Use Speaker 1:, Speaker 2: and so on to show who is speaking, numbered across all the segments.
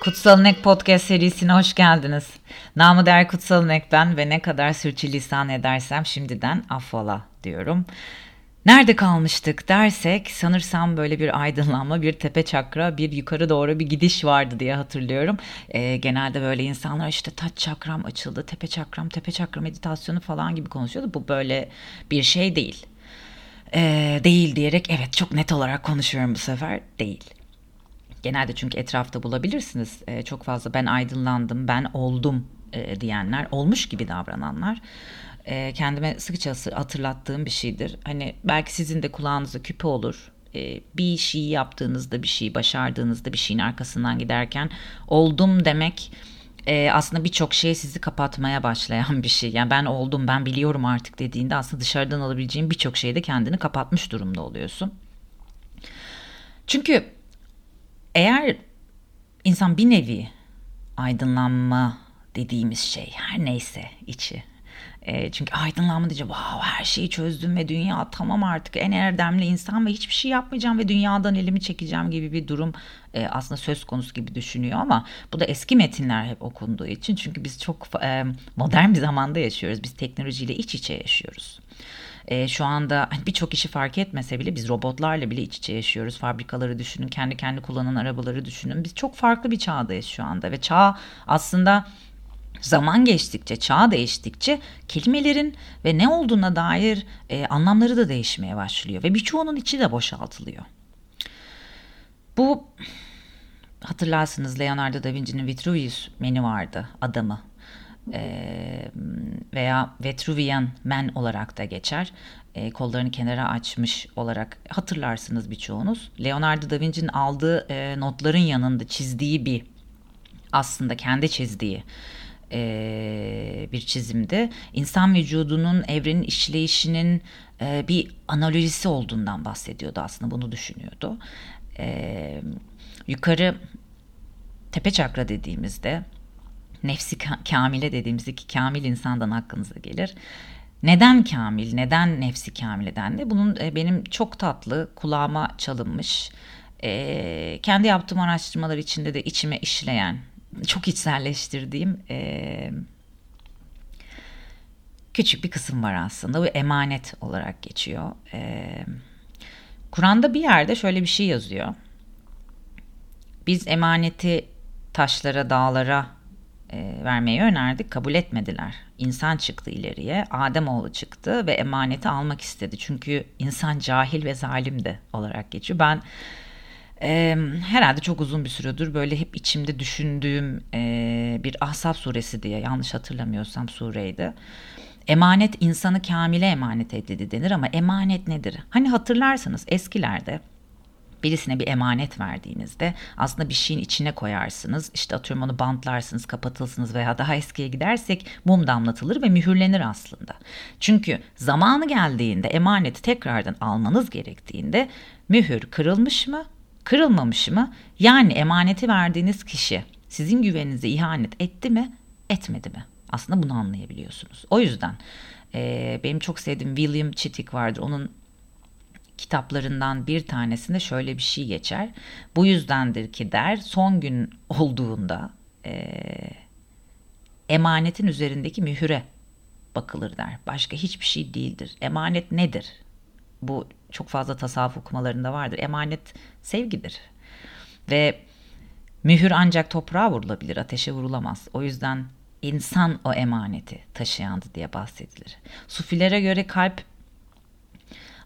Speaker 1: Kutsal Nek Podcast serisine hoş geldiniz. Namı değer Kutsal ben ve ne kadar sürçülisan edersem şimdiden affola diyorum. Nerede kalmıştık dersek sanırsam böyle bir aydınlanma, bir tepe çakra, bir yukarı doğru bir gidiş vardı diye hatırlıyorum. E, genelde böyle insanlar işte taç çakram açıldı, tepe çakram, tepe çakra meditasyonu falan gibi konuşuyordu. Bu böyle bir şey değil. E, değil diyerek evet çok net olarak konuşuyorum bu sefer. Değil. Genelde çünkü etrafta bulabilirsiniz. E, çok fazla ben aydınlandım, ben oldum e, diyenler, olmuş gibi davrananlar e, kendime sıkça hatırlattığım bir şeydir. Hani belki sizin de kulağınızda küpe olur. E, bir şeyi yaptığınızda, bir şeyi başardığınızda, bir şeyin arkasından giderken oldum demek e, aslında birçok şey sizi kapatmaya başlayan bir şey. Yani ben oldum, ben biliyorum artık dediğinde aslında dışarıdan alabileceğin birçok şeyde kendini kapatmış durumda oluyorsun. Çünkü eğer insan bir nevi aydınlanma dediğimiz şey her neyse içi e, çünkü aydınlanma diyeceğim wow, her şeyi çözdüm ve dünya tamam artık en erdemli insan ve hiçbir şey yapmayacağım ve dünyadan elimi çekeceğim gibi bir durum e, aslında söz konusu gibi düşünüyor ama bu da eski metinler hep okunduğu için çünkü biz çok e, modern bir zamanda yaşıyoruz. Biz teknolojiyle iç içe yaşıyoruz. E, şu anda hani birçok kişi fark etmese bile biz robotlarla bile iç içe yaşıyoruz. Fabrikaları düşünün, kendi kendi kullanan arabaları düşünün. Biz çok farklı bir çağdayız şu anda ve çağ aslında Zaman geçtikçe, çağ değiştikçe kelimelerin ve ne olduğuna dair e, anlamları da değişmeye başlıyor ve birçoğunun içi de boşaltılıyor. Bu hatırlarsınız Leonardo da Vinci'nin Vitruvius meni vardı adamı veya Vitruvian Man olarak da geçer. E, kollarını kenara açmış olarak hatırlarsınız birçoğunuz. Leonardo da Vinci'nin aldığı e, notların yanında çizdiği bir aslında kendi çizdiği e, bir çizimdi. İnsan vücudunun evrenin işleyişinin e, bir analojisi olduğundan bahsediyordu aslında bunu düşünüyordu. E, yukarı tepe çakra dediğimizde nefsi kamile dediğimizde ki kamil insandan aklınıza gelir. Neden kamil, neden nefsi kamile dendi? Bunun e, benim çok tatlı kulağıma çalınmış, e, kendi yaptığım araştırmalar içinde de içime işleyen çok içselleştirdiğim e, küçük bir kısım var aslında. Bu emanet olarak geçiyor. Kur'an'da bir yerde şöyle bir şey yazıyor. Biz emaneti taşlara, dağlara e, vermeyi önerdik. Kabul etmediler. İnsan çıktı ileriye. Ademoğlu çıktı ve emaneti almak istedi. Çünkü insan cahil ve zalimdi olarak geçiyor. Ben e, herhalde çok uzun bir süredir böyle hep içimde düşündüğüm e, bir Ahzab suresi diye yanlış hatırlamıyorsam sureydi. Emanet insanı kamile emanet edildi denir ama emanet nedir? Hani hatırlarsanız eskilerde birisine bir emanet verdiğinizde aslında bir şeyin içine koyarsınız. İşte atıyorum onu bantlarsınız, kapatılsınız veya daha eskiye gidersek mum damlatılır ve mühürlenir aslında. Çünkü zamanı geldiğinde emaneti tekrardan almanız gerektiğinde mühür kırılmış mı Kırılmamış mı? Yani emaneti verdiğiniz kişi sizin güveninize ihanet etti mi, etmedi mi? Aslında bunu anlayabiliyorsunuz. O yüzden e, benim çok sevdiğim William Chittick vardır. Onun kitaplarından bir tanesinde şöyle bir şey geçer. Bu yüzdendir ki der son gün olduğunda e, emanetin üzerindeki mühüre bakılır der. Başka hiçbir şey değildir. Emanet nedir? Bu çok fazla tasavvuf okumalarında vardır. Emanet sevgidir. Ve mühür ancak toprağa vurulabilir, ateşe vurulamaz. O yüzden insan o emaneti taşıyandı diye bahsedilir. Sufilere göre kalp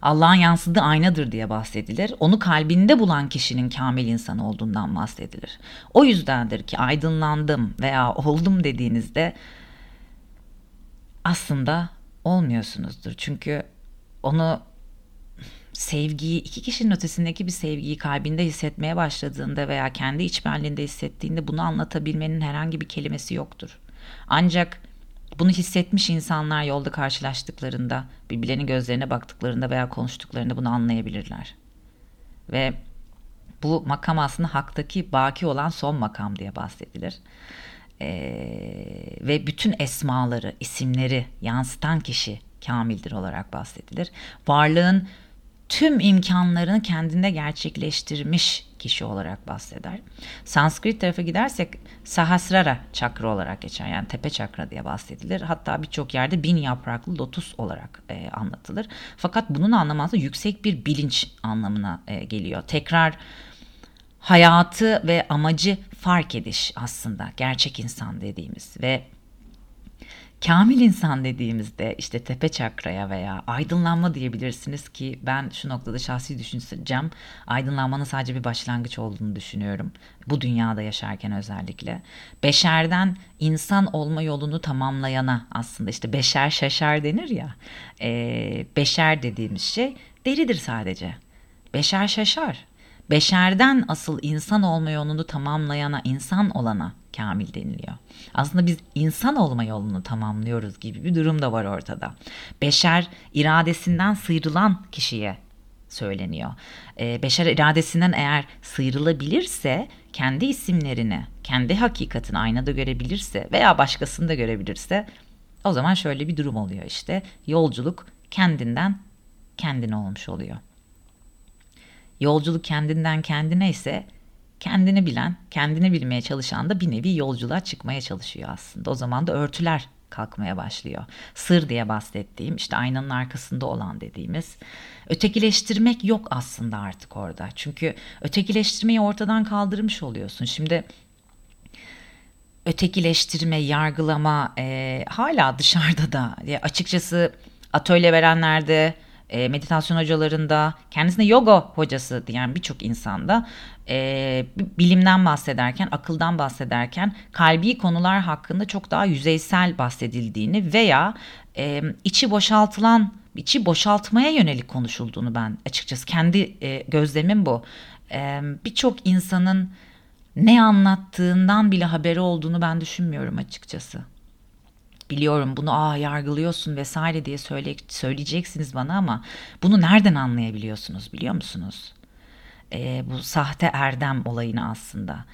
Speaker 1: Allah'ın yansıdığı aynadır diye bahsedilir. Onu kalbinde bulan kişinin kamil insan olduğundan bahsedilir. O yüzdendir ki aydınlandım veya oldum dediğinizde aslında olmuyorsunuzdur. Çünkü onu sevgiyi iki kişinin ötesindeki bir sevgiyi kalbinde hissetmeye başladığında veya kendi içbenliğinde hissettiğinde bunu anlatabilmenin herhangi bir kelimesi yoktur. Ancak bunu hissetmiş insanlar yolda karşılaştıklarında, birbirlerinin gözlerine baktıklarında veya konuştuklarında bunu anlayabilirler. Ve bu makam aslında haktaki baki olan son makam diye bahsedilir. Ee, ve bütün esmaları, isimleri yansıtan kişi kamildir olarak bahsedilir. Varlığın tüm imkanlarını kendinde gerçekleştirmiş kişi olarak bahseder. Sanskrit tarafa gidersek Sahasrara çakra olarak geçer. Yani tepe çakra diye bahsedilir. Hatta birçok yerde bin yapraklı lotus olarak e, anlatılır. Fakat bunun anlaması yüksek bir bilinç anlamına e, geliyor. Tekrar hayatı ve amacı fark ediş aslında gerçek insan dediğimiz ve Kamil insan dediğimizde işte tepe çakraya veya aydınlanma diyebilirsiniz ki ben şu noktada şahsi düşüncem aydınlanmanın sadece bir başlangıç olduğunu düşünüyorum. Bu dünyada yaşarken özellikle. Beşerden insan olma yolunu tamamlayana aslında işte beşer şaşar denir ya. E, beşer dediğimiz şey deridir sadece. Beşer şaşar. Beşerden asıl insan olma yolunu tamamlayana, insan olana kamil deniliyor. Aslında biz insan olma yolunu tamamlıyoruz gibi bir durum da var ortada. Beşer iradesinden sıyrılan kişiye söyleniyor. E, beşer iradesinden eğer sıyrılabilirse kendi isimlerini, kendi hakikatini aynada görebilirse veya başkasını da görebilirse o zaman şöyle bir durum oluyor işte. Yolculuk kendinden kendine olmuş oluyor. Yolculuk kendinden kendine ise kendini bilen, kendini bilmeye çalışan da bir nevi yolculuğa çıkmaya çalışıyor aslında. O zaman da örtüler kalkmaya başlıyor. Sır diye bahsettiğim işte aynanın arkasında olan dediğimiz ötekileştirmek yok aslında artık orada. Çünkü ötekileştirmeyi ortadan kaldırmış oluyorsun. Şimdi ötekileştirme, yargılama e, hala dışarıda da ya açıkçası atölye verenlerde e, meditasyon hocalarında, kendisine yoga hocası diyen birçok insanda e, bilimden bahsederken, akıldan bahsederken kalbi konular hakkında çok daha yüzeysel bahsedildiğini veya e, içi boşaltılan, içi boşaltmaya yönelik konuşulduğunu ben açıkçası kendi e, gözlemim bu. E, birçok insanın ne anlattığından bile haberi olduğunu ben düşünmüyorum açıkçası biliyorum bunu aa yargılıyorsun vesaire diye söyle, söyleyeceksiniz bana ama bunu nereden anlayabiliyorsunuz biliyor musunuz? Ee, bu sahte erdem olayını aslında.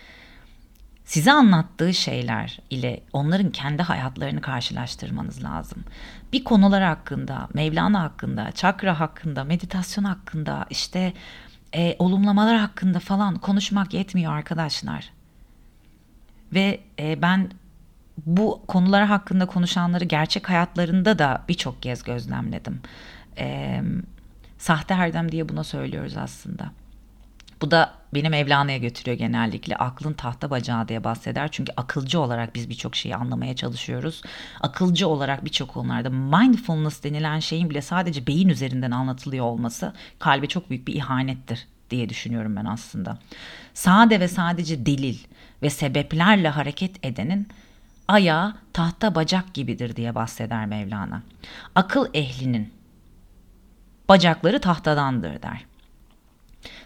Speaker 1: Size anlattığı şeyler ile onların kendi hayatlarını karşılaştırmanız lazım. Bir konular hakkında, Mevlana hakkında, çakra hakkında, meditasyon hakkında, işte e, olumlamalar hakkında falan konuşmak yetmiyor arkadaşlar. Ve e, ben bu konular hakkında konuşanları gerçek hayatlarında da birçok kez gözlemledim. E, sahte erdem diye buna söylüyoruz aslında. Bu da beni Mevlana'ya götürüyor genellikle. Aklın tahta bacağı diye bahseder. Çünkü akılcı olarak biz birçok şeyi anlamaya çalışıyoruz. Akılcı olarak birçok konularda mindfulness denilen şeyin bile sadece beyin üzerinden anlatılıyor olması kalbe çok büyük bir ihanettir diye düşünüyorum ben aslında. Sade ve sadece delil ve sebeplerle hareket edenin ayağı tahta bacak gibidir diye bahseder Mevlana. Akıl ehlinin bacakları tahtadandır der.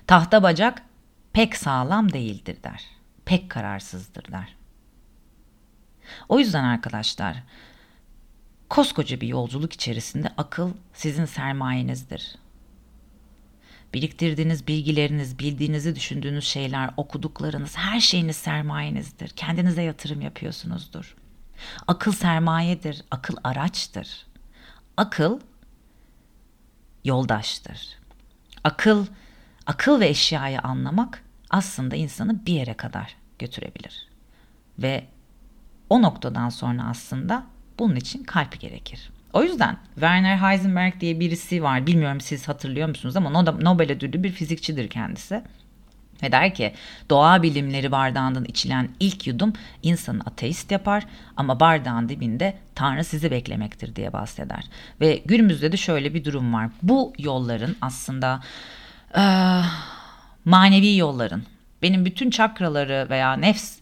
Speaker 1: Tahta bacak pek sağlam değildir der. Pek kararsızdır der. O yüzden arkadaşlar koskoca bir yolculuk içerisinde akıl sizin sermayenizdir. Biriktirdiğiniz bilgileriniz, bildiğinizi düşündüğünüz şeyler, okuduklarınız, her şeyiniz sermayenizdir. Kendinize yatırım yapıyorsunuzdur. Akıl sermayedir, akıl araçtır. Akıl yoldaştır. Akıl, akıl ve eşyayı anlamak aslında insanı bir yere kadar götürebilir. Ve o noktadan sonra aslında bunun için kalp gerekir. O yüzden Werner Heisenberg diye birisi var. Bilmiyorum siz hatırlıyor musunuz ama Nobel ödüllü bir fizikçidir kendisi. Ve der ki doğa bilimleri bardağından içilen ilk yudum insanı ateist yapar ama bardağın dibinde Tanrı sizi beklemektir diye bahseder. Ve günümüzde de şöyle bir durum var. Bu yolların aslında e, manevi yolların benim bütün çakraları veya nefs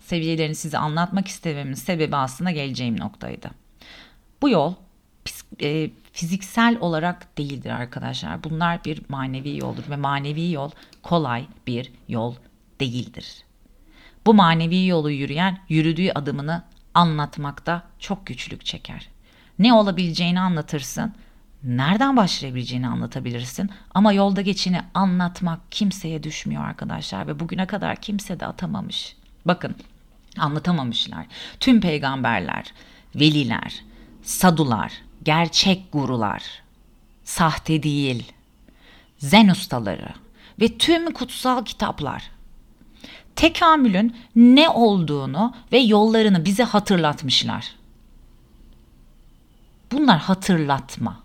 Speaker 1: seviyelerini size anlatmak istememin sebebi aslında geleceğim noktaydı. Bu yol e, fiziksel olarak değildir arkadaşlar. Bunlar bir manevi yoldur ve manevi yol kolay bir yol değildir. Bu manevi yolu yürüyen yürüdüğü adımını anlatmakta çok güçlük çeker. Ne olabileceğini anlatırsın, nereden başlayabileceğini anlatabilirsin ama yolda geçini anlatmak kimseye düşmüyor arkadaşlar ve bugüne kadar kimse de atamamış. Bakın anlatamamışlar. Tüm peygamberler, veliler, sadular, gerçek gurular, sahte değil, zen ustaları ve tüm kutsal kitaplar tekamülün ne olduğunu ve yollarını bize hatırlatmışlar. Bunlar hatırlatma.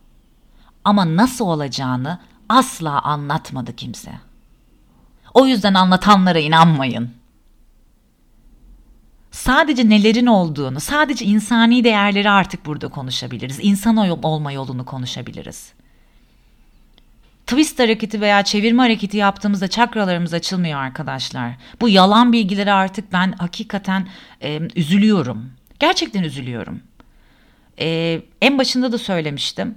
Speaker 1: Ama nasıl olacağını asla anlatmadı kimse. O yüzden anlatanlara inanmayın. Sadece nelerin olduğunu, sadece insani değerleri artık burada konuşabiliriz. İnsan olma yolunu konuşabiliriz. Twist hareketi veya çevirme hareketi yaptığımızda çakralarımız açılmıyor arkadaşlar. Bu yalan bilgileri artık ben hakikaten e, üzülüyorum. Gerçekten üzülüyorum. E, en başında da söylemiştim.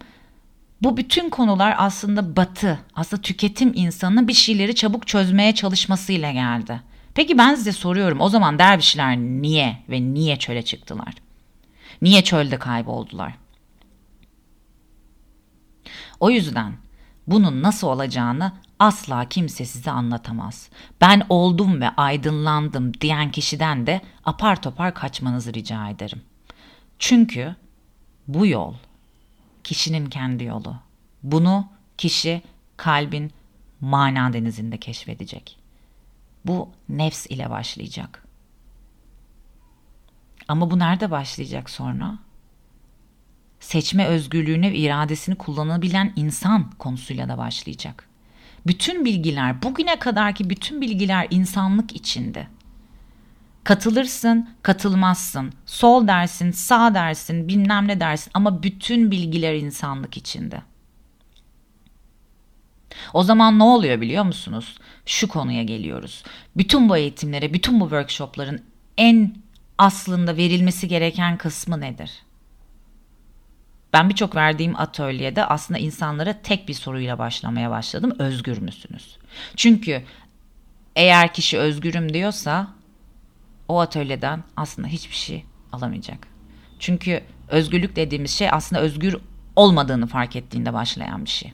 Speaker 1: Bu bütün konular aslında batı, aslında tüketim insanının bir şeyleri çabuk çözmeye çalışmasıyla geldi. Peki ben size soruyorum o zaman dervişler niye ve niye çöle çıktılar? Niye çölde kayboldular? O yüzden bunun nasıl olacağını asla kimse size anlatamaz. Ben oldum ve aydınlandım diyen kişiden de apar topar kaçmanızı rica ederim. Çünkü bu yol kişinin kendi yolu. Bunu kişi kalbin mana denizinde keşfedecek. Bu nefs ile başlayacak. Ama bu nerede başlayacak sonra? Seçme özgürlüğünü ve iradesini kullanabilen insan konusuyla da başlayacak. Bütün bilgiler, bugüne kadarki bütün bilgiler insanlık içinde. Katılırsın, katılmazsın. Sol dersin, sağ dersin, bilmem ne dersin ama bütün bilgiler insanlık içinde. O zaman ne oluyor biliyor musunuz? Şu konuya geliyoruz. Bütün bu eğitimlere, bütün bu workshopların en aslında verilmesi gereken kısmı nedir? Ben birçok verdiğim atölyede aslında insanlara tek bir soruyla başlamaya başladım. Özgür müsünüz? Çünkü eğer kişi özgürüm diyorsa o atölyeden aslında hiçbir şey alamayacak. Çünkü özgürlük dediğimiz şey aslında özgür olmadığını fark ettiğinde başlayan bir şey.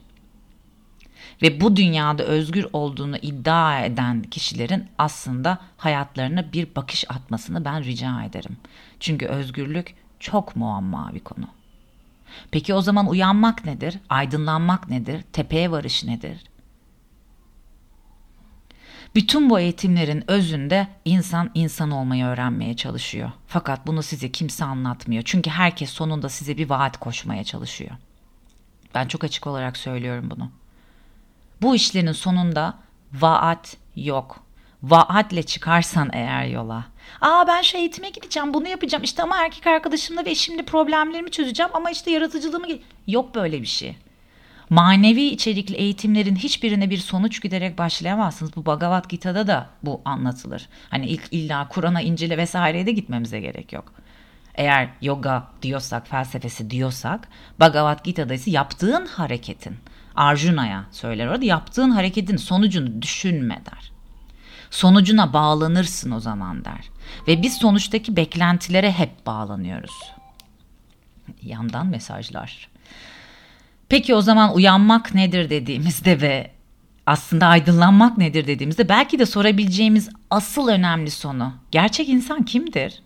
Speaker 1: Ve bu dünyada özgür olduğunu iddia eden kişilerin aslında hayatlarına bir bakış atmasını ben rica ederim. Çünkü özgürlük çok muamma bir konu. Peki o zaman uyanmak nedir? Aydınlanmak nedir? Tepeye varış nedir? Bütün bu eğitimlerin özünde insan insan olmayı öğrenmeye çalışıyor. Fakat bunu size kimse anlatmıyor. Çünkü herkes sonunda size bir vaat koşmaya çalışıyor. Ben çok açık olarak söylüyorum bunu. Bu işlerin sonunda vaat yok. Vaatle çıkarsan eğer yola. Aa ben şey eğitime gideceğim bunu yapacağım işte ama erkek arkadaşımla ve eşimle problemlerimi çözeceğim ama işte yaratıcılığımı... Yok böyle bir şey. Manevi içerikli eğitimlerin hiçbirine bir sonuç giderek başlayamazsınız. Bu Bhagavad Gita'da da bu anlatılır. Hani ilk illa Kur'an'a, İncil'e vesaireye de gitmemize gerek yok. Eğer yoga diyorsak, felsefesi diyorsak Bhagavad Gita'da ise yaptığın hareketin Arjuna'ya söyler orada yaptığın hareketin sonucunu düşünme der. Sonucuna bağlanırsın o zaman der. Ve biz sonuçtaki beklentilere hep bağlanıyoruz. Yandan mesajlar. Peki o zaman uyanmak nedir dediğimizde ve aslında aydınlanmak nedir dediğimizde belki de sorabileceğimiz asıl önemli sonu gerçek insan kimdir?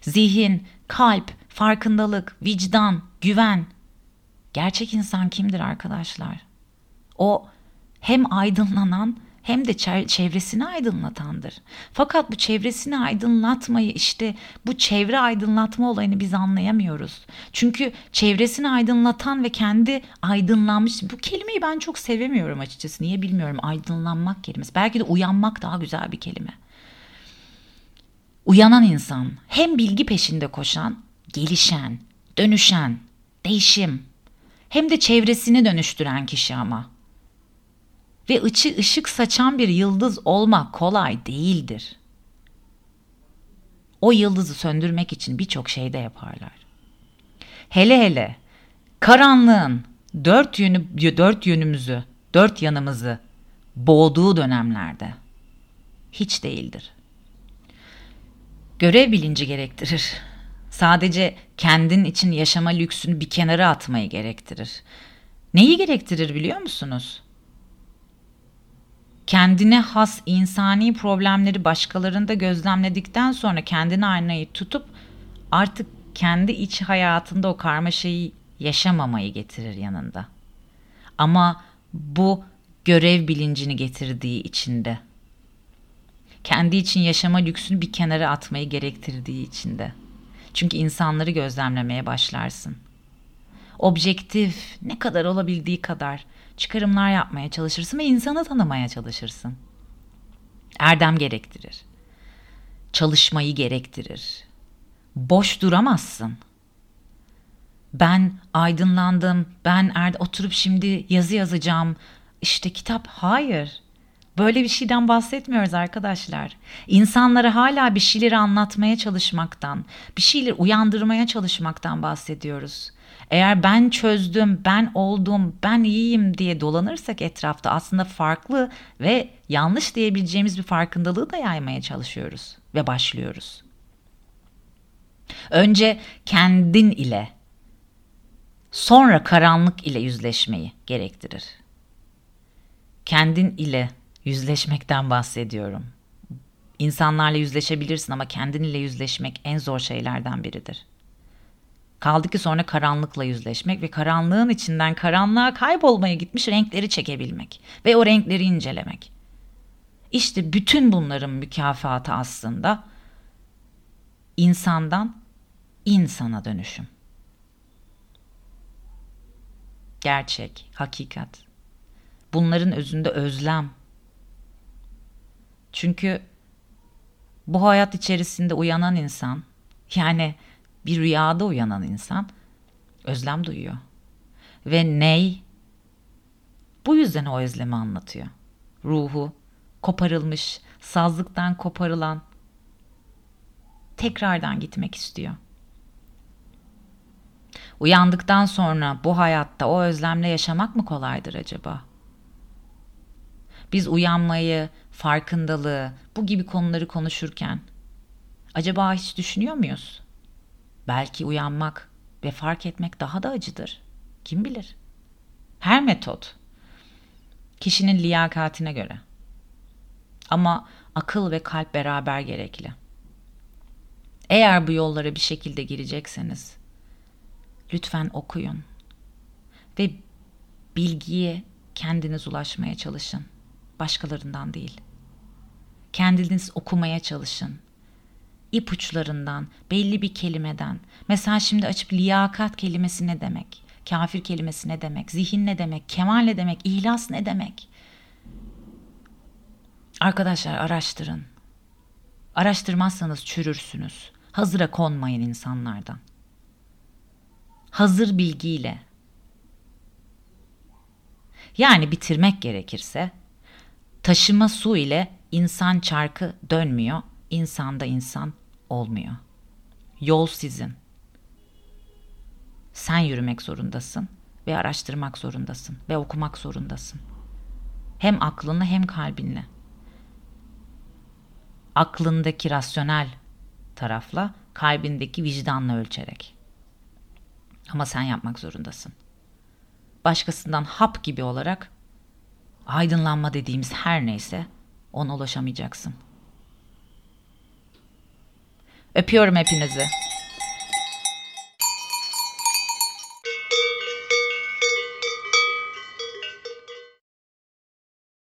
Speaker 1: Zihin, kalp, farkındalık, vicdan, güven. Gerçek insan kimdir arkadaşlar? O hem aydınlanan hem de çevresini aydınlatandır. Fakat bu çevresini aydınlatmayı işte bu çevre aydınlatma olayını biz anlayamıyoruz. Çünkü çevresini aydınlatan ve kendi aydınlanmış bu kelimeyi ben çok sevemiyorum açıkçası. Niye bilmiyorum aydınlanmak kelimesi. Belki de uyanmak daha güzel bir kelime. Uyanan insan hem bilgi peşinde koşan, gelişen, dönüşen, değişim hem de çevresini dönüştüren kişi ama ve ıçı ışık saçan bir yıldız olmak kolay değildir. O yıldızı söndürmek için birçok şey de yaparlar. Hele hele karanlığın dört yönü dört yönümüzü, dört yanımızı boğduğu dönemlerde hiç değildir. Görev bilinci gerektirir. Sadece kendin için yaşama lüksünü bir kenara atmayı gerektirir. Neyi gerektirir biliyor musunuz? kendine has insani problemleri başkalarında gözlemledikten sonra kendine aynayı tutup artık kendi iç hayatında o karmaşayı yaşamamayı getirir yanında. Ama bu görev bilincini getirdiği içinde. Kendi için yaşama lüksünü bir kenara atmayı gerektirdiği içinde. Çünkü insanları gözlemlemeye başlarsın. Objektif, ne kadar olabildiği kadar çıkarımlar yapmaya çalışırsın ve insanı tanımaya çalışırsın. Erdem gerektirir. Çalışmayı gerektirir. Boş duramazsın. Ben aydınlandım, ben er oturup şimdi yazı yazacağım. İşte kitap hayır. Böyle bir şeyden bahsetmiyoruz arkadaşlar. İnsanlara hala bir şeyleri anlatmaya çalışmaktan, bir şeyleri uyandırmaya çalışmaktan bahsediyoruz. Eğer ben çözdüm, ben oldum, ben iyiyim diye dolanırsak etrafta aslında farklı ve yanlış diyebileceğimiz bir farkındalığı da yaymaya çalışıyoruz ve başlıyoruz. Önce kendin ile, sonra karanlık ile yüzleşmeyi gerektirir. Kendin ile yüzleşmekten bahsediyorum. İnsanlarla yüzleşebilirsin ama kendin ile yüzleşmek en zor şeylerden biridir. Kaldı ki sonra karanlıkla yüzleşmek ve karanlığın içinden karanlığa kaybolmaya gitmiş renkleri çekebilmek ve o renkleri incelemek. İşte bütün bunların mükafatı aslında insandan insana dönüşüm. Gerçek, hakikat. Bunların özünde özlem. Çünkü bu hayat içerisinde uyanan insan yani bir rüyada uyanan insan özlem duyuyor. Ve ney? Bu yüzden o özlemi anlatıyor. Ruhu koparılmış, sazlıktan koparılan tekrardan gitmek istiyor. Uyandıktan sonra bu hayatta o özlemle yaşamak mı kolaydır acaba? Biz uyanmayı, farkındalığı, bu gibi konuları konuşurken acaba hiç düşünüyor muyuz? Belki uyanmak ve fark etmek daha da acıdır. Kim bilir? Her metot kişinin liyakatine göre. Ama akıl ve kalp beraber gerekli. Eğer bu yollara bir şekilde girecekseniz lütfen okuyun ve bilgiye kendiniz ulaşmaya çalışın. Başkalarından değil. Kendiniz okumaya çalışın ipuçlarından, belli bir kelimeden. Mesela şimdi açıp liyakat kelimesi ne demek? Kafir kelimesi ne demek? Zihin ne demek? Kemal ne demek? İhlas ne demek? Arkadaşlar araştırın. Araştırmazsanız çürürsünüz. Hazıra konmayın insanlardan. Hazır bilgiyle. Yani bitirmek gerekirse taşıma su ile insan çarkı dönmüyor. İnsanda insan olmuyor. Yol sizin. Sen yürümek zorundasın ve araştırmak zorundasın ve okumak zorundasın. Hem aklınla hem kalbinle. Aklındaki rasyonel tarafla, kalbindeki vicdanla ölçerek. Ama sen yapmak zorundasın. Başkasından hap gibi olarak aydınlanma dediğimiz her neyse ona ulaşamayacaksın.'' Öpüyorum hepinizi.